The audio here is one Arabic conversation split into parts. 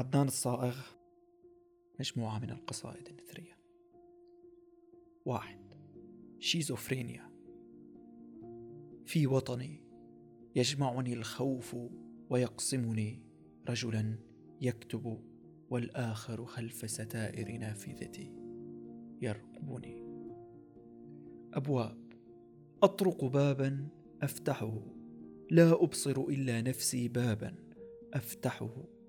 عدنان الصائغ. مجموعة من القصائد النثرية. واحد. شيزوفرينيا. في وطني يجمعني الخوف ويقسمني رجلا يكتب والآخر خلف ستائر نافذتي يرقبني أبواب. أطرق بابا أفتحه. لا أبصر إلا نفسي بابا أفتحه.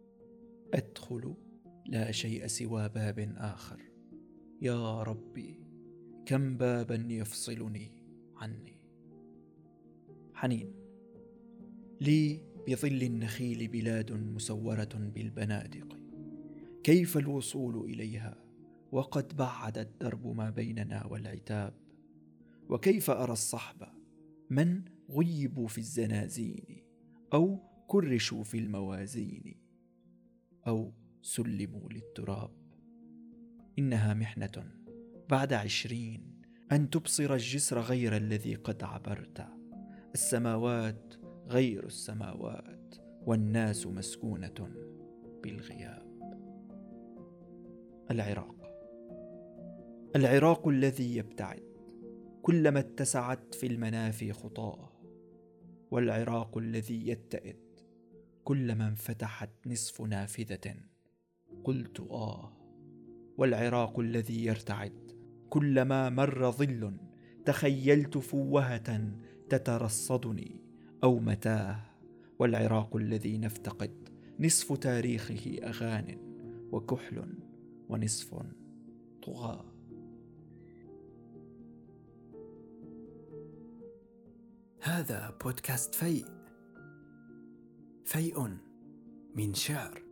أدخل لا شيء سوى باب آخر. يا ربي كم بابا يفصلني عني؟ حنين. لي بظل النخيل بلاد مسورة بالبنادق. كيف الوصول إليها؟ وقد بعد الدرب ما بيننا والعتاب. وكيف أرى الصحب؟ من غيبوا في الزنازين أو كرشوا في الموازين؟ أو سلموا للتراب. إنها محنة بعد عشرين أن تبصر الجسر غير الذي قد عبرت. السماوات غير السماوات والناس مسكونة بالغياب. العراق. العراق الذي يبتعد كلما اتسعت في المنافي خطاه والعراق الذي يتئد كلما انفتحت نصف نافذة. قلت آه والعراق الذي يرتعد. كلما مر ظل تخيلت فوهة تترصدني. أو متاه والعراق الذي نفتقد. نصف تاريخه أغان وكحل ونصف طغاة. هذا بودكاست فيء فيء من شعر.